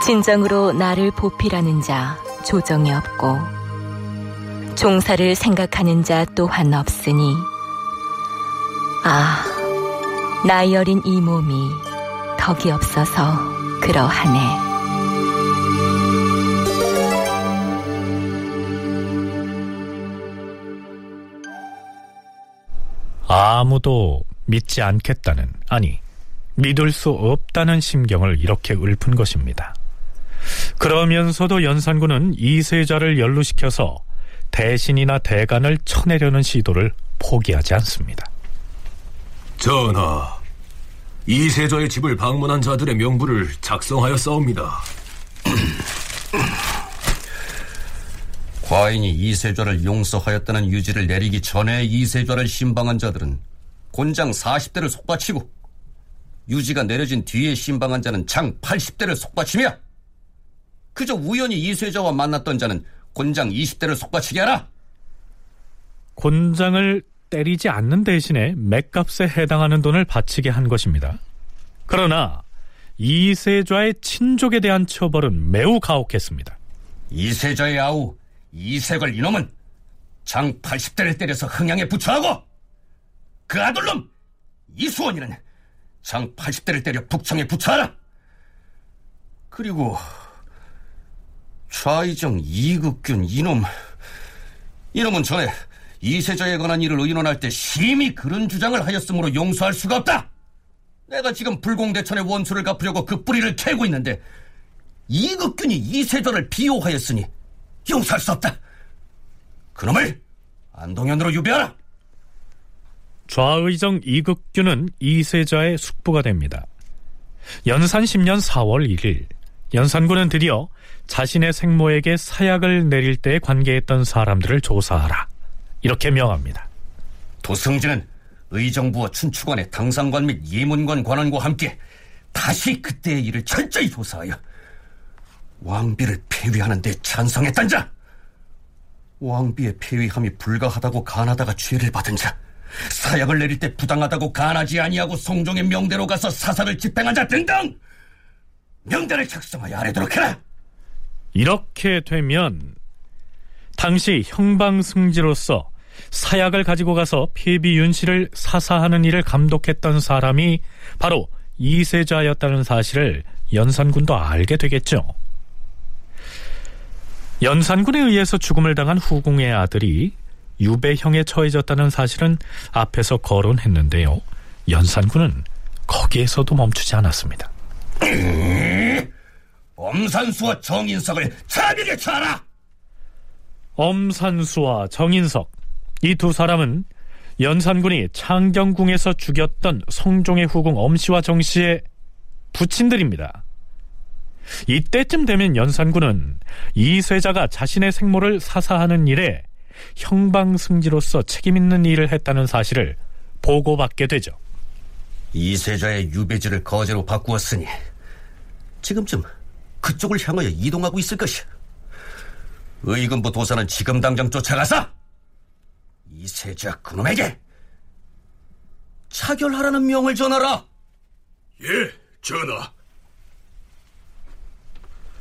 진정으로 나를 보필하는 자 조정이 없고 종사를 생각하는 자 또한 없으니 아 나이 어린 이 몸이 덕이 없어서 그러하네. 아무도 믿지 않겠다는, 아니, 믿을 수 없다는 심경을 이렇게 읊은 것입니다. 그러면서도 연산군은 이세자를 연루시켜서 대신이나 대간을 쳐내려는 시도를 포기하지 않습니다. 전하, 이세자의 집을 방문한 자들의 명부를 작성하여 싸웁니다. 과인이 이세좌를 용서하였다는 유지를 내리기 전에 이세좌를 신방한 자들은 곤장 40대를 속바치고 유지가 내려진 뒤에 신방한 자는 장 80대를 속바치며 그저 우연히 이세자와 만났던 자는 곤장 20대를 속바치게 하라. 곤장을 때리지 않는 대신에 맥값에 해당하는 돈을 바치게 한 것입니다. 그러나 이세좌의 친족에 대한 처벌은 매우 가혹했습니다. 이세자의 아우 이색을 이놈은 장 80대를 때려서 흥양에 부처하고 그 아들놈 이수원이는 장 80대를 때려 북청에 부처하라. 그리고 좌이정 이극균 이놈 이놈은 전에 이세자에 관한 일을 의논할 때 심히 그런 주장을 하였으므로 용서할 수가 없다. 내가 지금 불공대천의 원수를 갚으려고 그 뿌리를 캐고 있는데 이극균이 이세자를 비호하였으니 용서할 수 없다. 그놈을 안동현으로 유배하라. 좌의정 이극규는 이세자의 숙부가 됩니다. 연산 10년 4월 1일 연산군은 드디어 자신의 생모에게 사약을 내릴 때 관계했던 사람들을 조사하라. 이렇게 명합니다. 도승진은 의정부와 춘추관의 당상관 및 예문관 관원과 함께 다시 그때의 일을 철저히 조사하여 왕비를 폐위하는 데 찬성했던 자 왕비의 폐위함이 불가하다고 간하다가 죄를 받은 자 사약을 내릴 때 부당하다고 간하지 아니하고 성종의 명대로 가서 사사를 집행한 자 등등 명단을 작성하여 아래도록 해라 이렇게 되면 당시 형방승지로서 사약을 가지고 가서 폐비 윤 씨를 사사하는 일을 감독했던 사람이 바로 이세자였다는 사실을 연산군도 알게 되겠죠. 연산군에 의해서 죽음을 당한 후궁의 아들이 유배형에 처해졌다는 사실은 앞에서 거론했는데요. 연산군은 거기에서도 멈추지 않았습니다. 엄산수와 정인석을 차비게 쳐라! 엄산수와 정인석 이 두 사람은 연산군이 창경궁에서 죽였던 성종의 후궁 엄씨와 정씨의 부친들입니다. 이때쯤 되면 연산군은 이세자가 자신의 생모를 사사하는 일에 형방승지로서 책임있는 일을 했다는 사실을 보고받게 되죠. 이세자의 유배지를 거제로 바꾸었으니 지금쯤 그쪽을 향하여 이동하고 있을 것이야. 의금부 도사는 지금 당장 쫓아가서 이세자 그놈에게 차결하라는 명을 전하라. 예, 전하.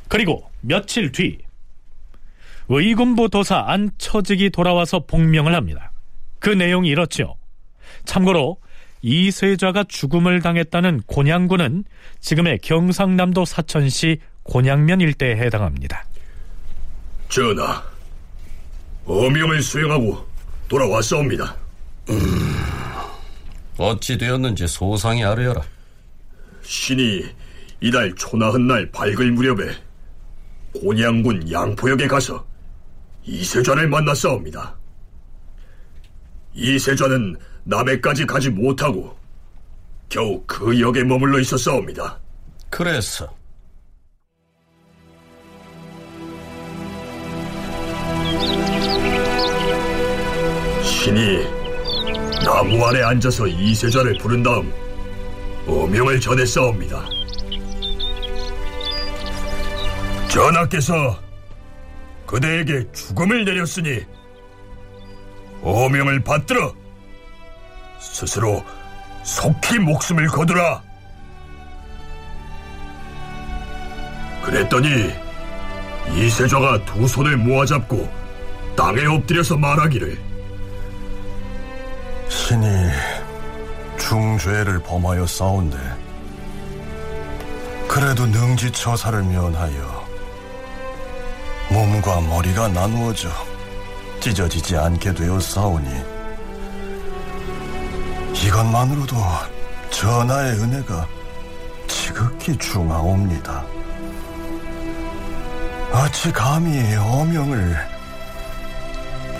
그리고 며칠 뒤 의군부 도사 안처직이 돌아와서 복명을 합니다. 그 내용이 이렇죠. 참고로 이세좌가 죽음을 당했다는 곤양군은 지금의 경상남도 사천시 곤양면 일대에 해당합니다. 전하, 어명을 수행하고 돌아왔사옵니다. 어찌 되었는지 소상히 아뢰어라. 신이 이달 초나흔 날 밝을 무렵에 곤양군 양포역에 가서 이세좌를 만났사옵니다. 이세좌는 남해까지 가지 못하고 겨우 그 역에 머물러 있었사옵니다. 그래서 신이 나무 아래 앉아서 이세자를 부른 다음 어명을 전했사옵니다. 전하께서 그대에게 죽음을 내렸으니 어명을 받들어 스스로 속히 목숨을 거두라. 그랬더니 이세자가 두 손을 모아잡고 땅에 엎드려서 말하기를 신이 중죄를 범하여 싸운데 그래도 능지처사를 면하여 몸과 머리가 나누어져 찢어지지 않게 되어 싸우니 이것만으로도 전하의 은혜가 지극히 중하옵니다. 어찌 감히 어명을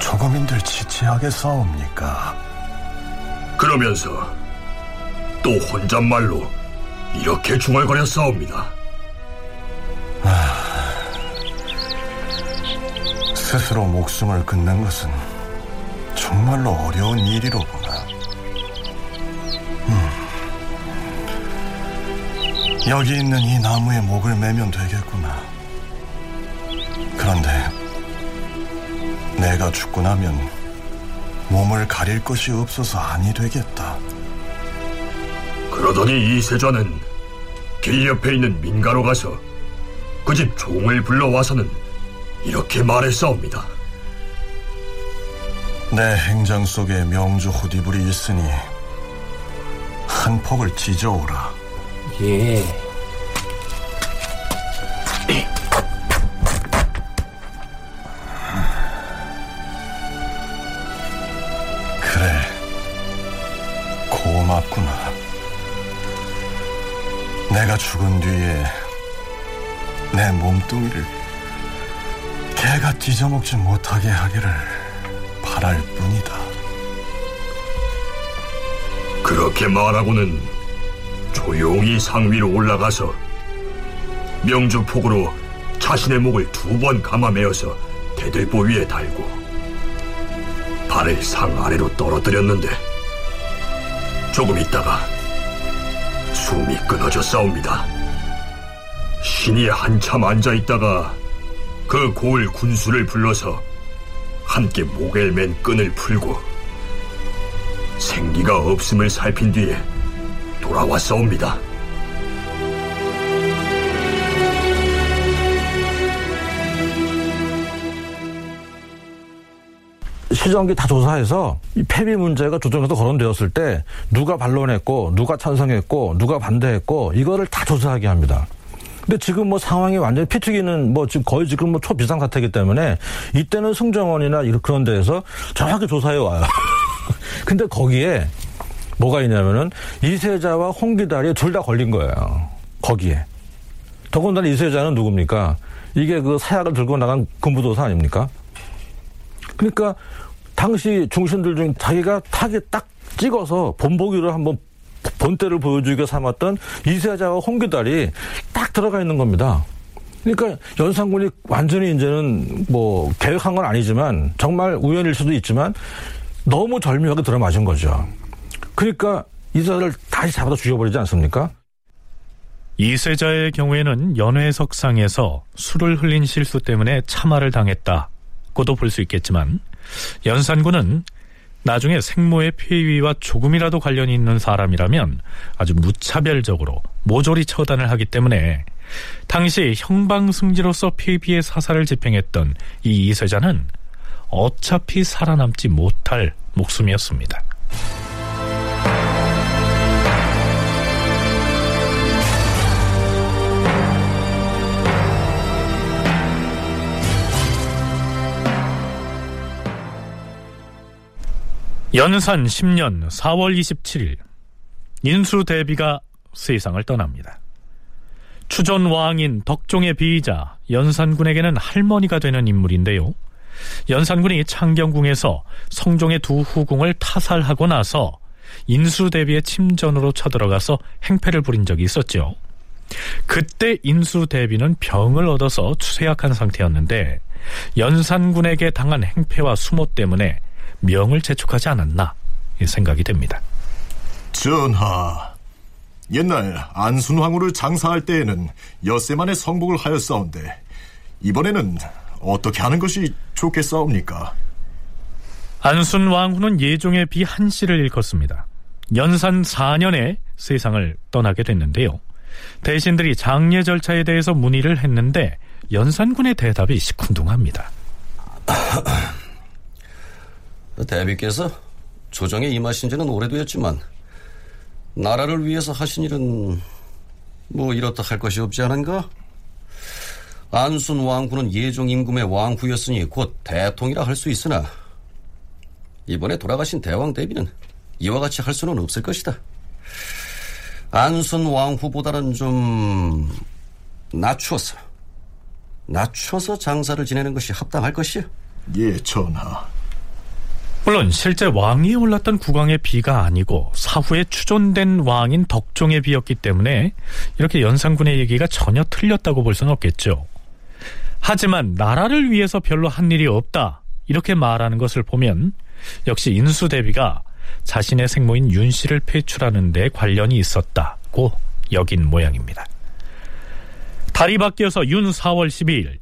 조금인들 지체하게 싸웁니까? 그러면서 또 혼잣말로 이렇게 중얼거려 싸웁니다. 스스로 목숨을 끊는 것은 정말로 어려운 일이로구 여기 있는 이 나무에 목을 매면 되겠구나. 그런데 내가 죽고 나면 몸을 가릴 것이 없어서 아니 되겠다. 그러더니 이세자는 길 옆에 있는 민가로 가서 그 집 종을 불러와서는 이렇게 말했사옵니다. 내 행장 속에 명주 호디불이 있으니 한 폭을 찢어오라. 예. 그래, 고맙구나. 내가 죽은 뒤에 내 몸뚱이를 개가 찢어먹지 못하게 하기를 바랄 뿐이다. 그렇게 말하고는 조용히 상 위로 올라가서 명주폭으로 자신의 목을 두 번 감아매어서 대들보 위에 달고 발을 상 아래로 떨어뜨렸는데 조금 있다가 숨이 끊어져 싸웁니다. 신이 한참 앉아 있다가 그 고을 군수를 불러서 함께 목에 맨 끈을 풀고 생기가 없음을 살핀 뒤에 돌아왔사옵니다. 시정기 다 조사해서 이 폐비 문제가 조정에서 거론되었을 때 누가 반론했고 누가 찬성했고 누가 반대했고 이거를 다 조사하게 합니다. 근데 지금 뭐 상황이 완전히 피튀기는 뭐 지금 거의 지금 뭐 초비상 사태이기 때문에 이때는 승정원이나 그런 데에서 정확히 조사해 와요. 근데 거기에 뭐가 있냐면은 이세자와 홍기달이 둘 다 걸린 거예요. 거기에. 더군다나 이세자는 누굽니까? 이게 그 사약을 들고 나간 금부도사 아닙니까? 그러니까 당시 중신들 중 자기가 타겟 딱 찍어서 본보기를 한번 본때를 보여주게 삼았던 이세좌와 홍귀달이 딱 들어가 있는 겁니다. 그러니까 연산군이 완전히 이제는 뭐 계획한 건 아니지만 정말 우연일 수도 있지만 너무 절묘하게 들어맞은 거죠. 그러니까 이세좌를 다시 잡아다 죽여버리지 않습니까? 이세자의 경우에는 연회석상에서 술을 흘린 실수 때문에 참화를 당했다고도 볼 수 있겠지만 연산군은 나중에 생모의 폐위와 조금이라도 관련이 있는 사람이라면 아주 무차별적으로 모조리 처단을 하기 때문에 당시 형방승지로서 폐비의 사사를 집행했던 이 이세자는 어차피 살아남지 못할 목숨이었습니다. 연산 10년 4월 27일 인수대비가 세상을 떠납니다. 추존 왕인 덕종의 비이자 연산군에게는 할머니가 되는 인물인데요. 연산군이 창경궁에서 성종의 두 후궁을 타살하고 나서 인수대비의 침전으로 쳐들어가서 행패를 부린 적이 있었죠. 그때 인수대비는 병을 얻어서 추세약한 상태였는데 연산군에게 당한 행패와 수모 때문에 명을 재촉하지 않았나 생각이 됩니다. 전하, 옛날 안순왕후를 장사할 때에는 엿새만의 성복을 하였사온데 이번에는 어떻게 하는 것이 좋겠사옵니까? 안순 왕후는 예종의 비 한씨를 일컫습니다. 연산 4년에 세상을 떠나게 됐는데요. 대신들이 장례 절차에 대해서 문의를 했는데 연산군의 대답이 시큰둥합니다. 대비께서 조정에 임하신 지는 오래되었지만 나라를 위해서 하신 일은 뭐 이렇다 할 것이 없지 않은가? 안순 왕후는 예종 임금의 왕후였으니 곧 대통이라 할 수 있으나 이번에 돌아가신 대왕 대비는 이와 같이 할 수는 없을 것이다. 안순 왕후보다는 좀 낮추어서 낮춰서 장사를 지내는 것이 합당할 것이요. 예, 전하. 물론 실제 왕위에 올랐던 국왕의 비가 아니고 사후에 추존된 왕인 덕종의 비였기 때문에 이렇게 연산군의 얘기가 전혀 틀렸다고 볼 수는 없겠죠. 하지만 나라를 위해서 별로 한 일이 없다 이렇게 말하는 것을 보면 역시 인수대비가 자신의 생모인 윤 씨를 폐출하는 데 관련이 있었다고 여긴 모양입니다. 달이 바뀌어서 윤 4월 12일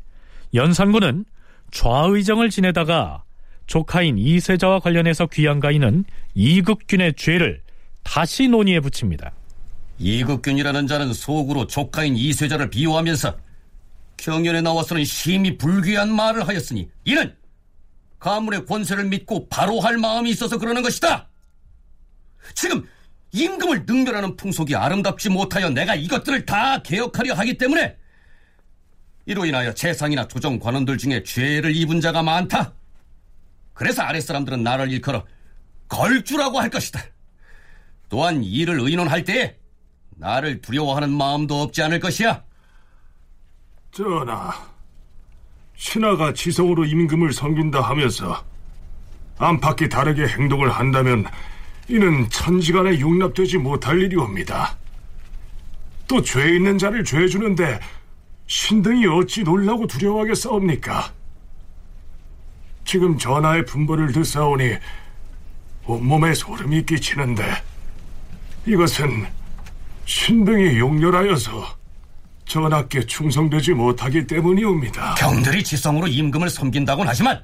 연산군은 좌의정을 지내다가 조카인 이세자와 관련해서 귀양가인은 이극균의 죄를 다시 논의에 붙입니다. 이극균이라는 자는 속으로 조카인 이세자를 비호하면서 경연에 나와서는 심히 불귀한 말을 하였으니 이는 가문의 권세를 믿고 바로 할 마음이 있어서 그러는 것이다. 지금 임금을 능멸하는 풍속이 아름답지 못하여 내가 이것들을 다 개혁하려 하기 때문에 이로 인하여 재상이나 조정 관원들 중에 죄를 입은 자가 많다. 그래서 아랫사람들은 나를 일컬어 걸주라고 할 것이다. 또한 이를 의논할 때에 나를 두려워하는 마음도 없지 않을 것이야. 전하, 신하가 지성으로 임금을 섬긴다 하면서 안팎이 다르게 행동을 한다면 이는 천지간에 용납되지 못할 일이옵니다. 또 죄 있는 자를 죄 주는데 신등이 어찌 놀라고 두려워하겠사옵니까? 지금 전하의 분부를 듣사오니 온몸에 소름이 끼치는데 이것은 신등이 용렬하여서 전하께 충성되지 못하기 때문이옵니다. 경들이 지성으로 임금을 섬긴다곤 하지만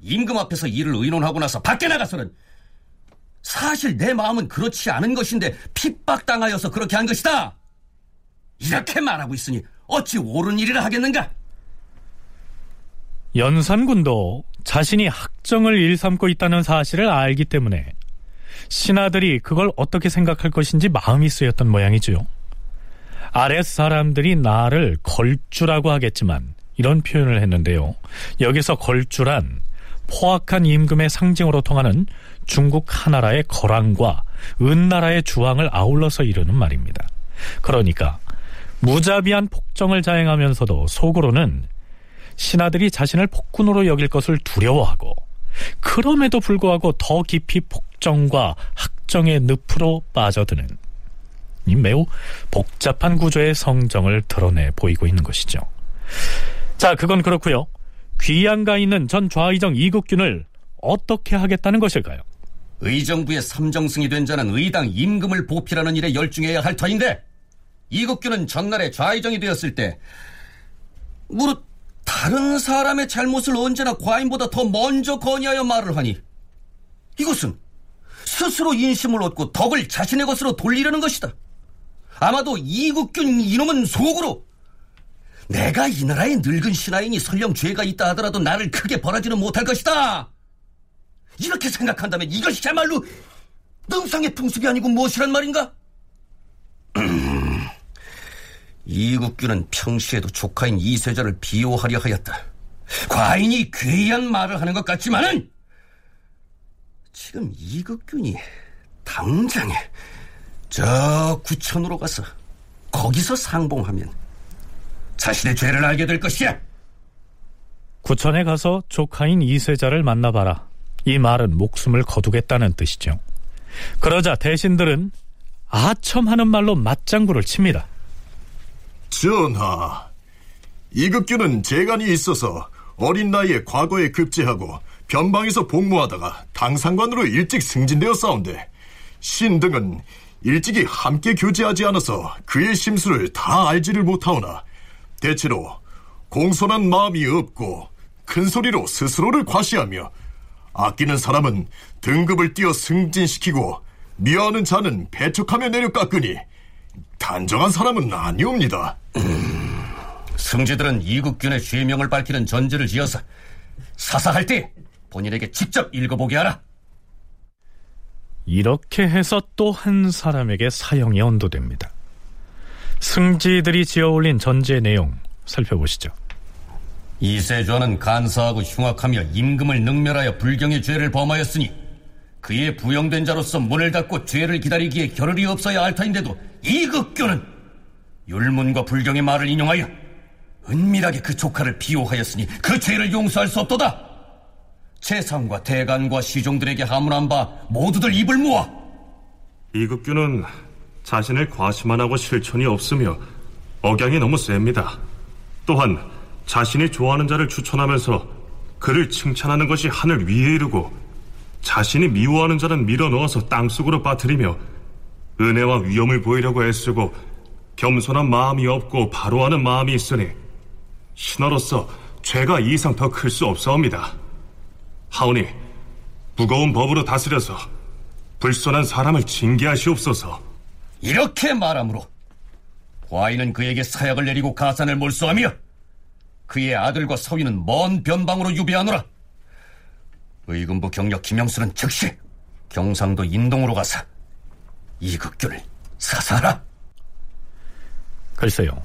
임금 앞에서 일을 의논하고 나서 밖에 나가서는 사실 내 마음은 그렇지 않은 것인데 핍박당하여서 그렇게 한 것이다. 이렇게 말하고 있으니 어찌 옳은 일이라 하겠는가? 연산군도 자신이 학정을 일삼고 있다는 사실을 알기 때문에 신하들이 그걸 어떻게 생각할 것인지 마음이 쓰였던 모양이죠. 아랫 사람들이 나를 걸주라고 하겠지만 이런 표현을 했는데요. 여기서 걸주란 포악한 임금의 상징으로 통하는 중국 하나라의 거랑과 은나라의 주왕을 아울러서 이루는 말입니다. 그러니까 무자비한 폭정을 자행하면서도 속으로는 신하들이 자신을 폭군으로 여길 것을 두려워하고 그럼에도 불구하고 더 깊이 폭정과 학정의 늪으로 빠져드는 이 매우 복잡한 구조의 성정을 드러내 보이고 있는 것이죠. 자, 그건 그렇고요. 귀양가 있는 전 좌의정 이국균을 어떻게 하겠다는 것일까요? 의정부의 삼정승이 된 자는 의당 임금을 보필하는 일에 열중해야 할 터인데 이국균은 전날에 좌의정이 되었을 때 무릇 다른 사람의 잘못을 언제나 과인보다 더 먼저 건의하여 말을 하니 이것은 스스로 인심을 얻고 덕을 자신의 것으로 돌리려는 것이다. 아마도 이국균 이놈은 속으로 내가 이 나라의 늙은 신하인이 설령 죄가 있다 하더라도 나를 크게 벌하지는 못할 것이다. 이렇게 생각한다면 이것이야말로 능상의 풍습이 아니고 무엇이란 말인가? 이국규는 평시에도 조카인 이세자를 비호하려 하였다. 과인이 괴이한 말을 하는 것 같지만은 지금 이국균이 당장에 저 구천으로 가서 거기서 상봉하면 자신의 죄를 알게 될 것이야. 구천에 가서 조카인 이세자를 만나봐라. 이 말은 목숨을 거두겠다는 뜻이죠. 그러자 대신들은 아첨하는 말로 맞장구를 칩니다. 전하, 이급규는 재간이 있어서 어린 나이에 과거에 급제하고 변방에서 복무하다가 당상관으로 일찍 승진되어 싸운데 신 등은 일찍이 함께 교제하지 않아서 그의 심수를 다 알지를 못하오나 대체로 공손한 마음이 없고 큰 소리로 스스로를 과시하며 아끼는 사람은 등급을 띄어 승진시키고 미워하는 자는 배척하며 내려 깎으니 단정한 사람은 아니옵니다. 승지들은 이국균의 죄명을 밝히는 전제를 지어서 사사할 때 본인에게 직접 읽어보게 하라. 이렇게 해서 또 한 사람에게 사형이 언도됩니다. 승지들이 지어올린 전제 내용 살펴보시죠. 이세조는 간사하고 흉악하며 임금을 능멸하여 불경의 죄를 범하였으니 그의 부영된 자로서 문을 닫고 죄를 기다리기에 겨를이 없어야 할 터인데도 이 극교는 율문과 불경의 말을 인용하여 은밀하게 그 조카를 비호하였으니 그 죄를 용서할 수 없도다. 재상과 대간과 시종들에게 하문한 바 모두들 입을 모아 이급규는 자신을 과시만 하고 실천이 없으며 억양이 너무 셉니다. 또한 자신이 좋아하는 자를 추천하면서 그를 칭찬하는 것이 하늘 위에 이르고 자신이 미워하는 자는 밀어넣어서 땅속으로 빠뜨리며 은혜와 위엄을 보이려고 애쓰고 겸손한 마음이 없고 바로하는 마음이 있으니 신하로서 죄가 이 이상 더 클 수 없사옵니다. 하오니 무거운 법으로 다스려서 불손한 사람을 징계하시옵소서. 이렇게 말하므로 과인은 그에게 사약을 내리고 가산을 몰수하며 그의 아들과 서위는 먼 변방으로 유배하노라. 의금부 경력 김영수는 즉시 경상도 인동으로 가서 이극균을 사살하라. 글쎄요.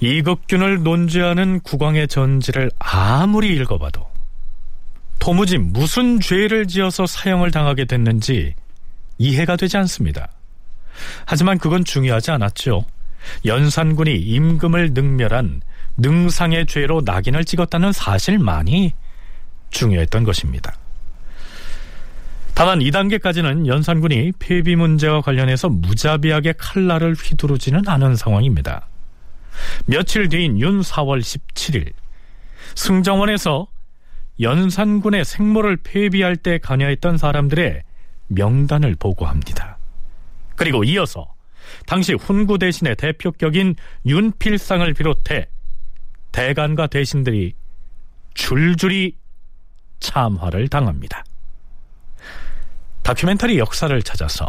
이극균을 논지하는 국왕의 전지를 아무리 읽어봐도 도무지 무슨 죄를 지어서 사형을 당하게 됐는지 이해가 되지 않습니다. 하지만 그건 중요하지 않았죠. 연산군이 임금을 능멸한 능상의 죄로 낙인을 찍었다는 사실만이 중요했던 것입니다. 다만 2단계까지는 연산군이 폐비 문제와 관련해서 무자비하게 칼날을 휘두르지는 않은 상황입니다. 며칠 뒤인 윤 4월 17일 승정원에서 연산군의 생모를 폐비할 때 관여했던 사람들의 명단을 보고합니다. 그리고 이어서 당시 훈구 대신의 대표격인 윤필상을 비롯해 대간과 대신들이 줄줄이 참화를 당합니다. 다큐멘터리 역사를 찾아서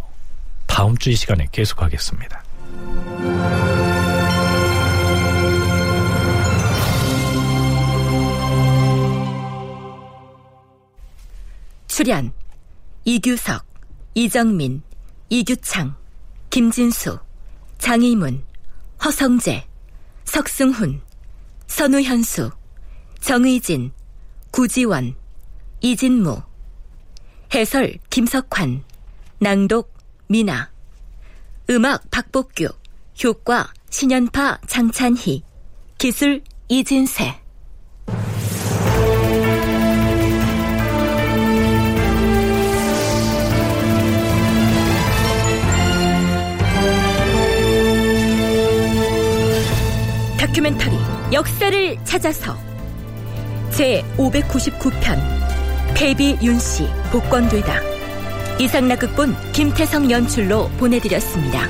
다음 주 이 시간에 계속하겠습니다. 출연 이규석, 이정민, 이규창, 김진수, 장희문, 허성재, 석승훈, 선우현수, 정의진, 구지원, 이진무 해설 김석환 낭독 미나 음악 박복규 효과 신연파 장찬희 기술 이진세. 다큐멘터리 역사를 찾아서 제 599편 폐비 윤씨 복권되다 이상락 극본 김태성 연출로 보내드렸습니다.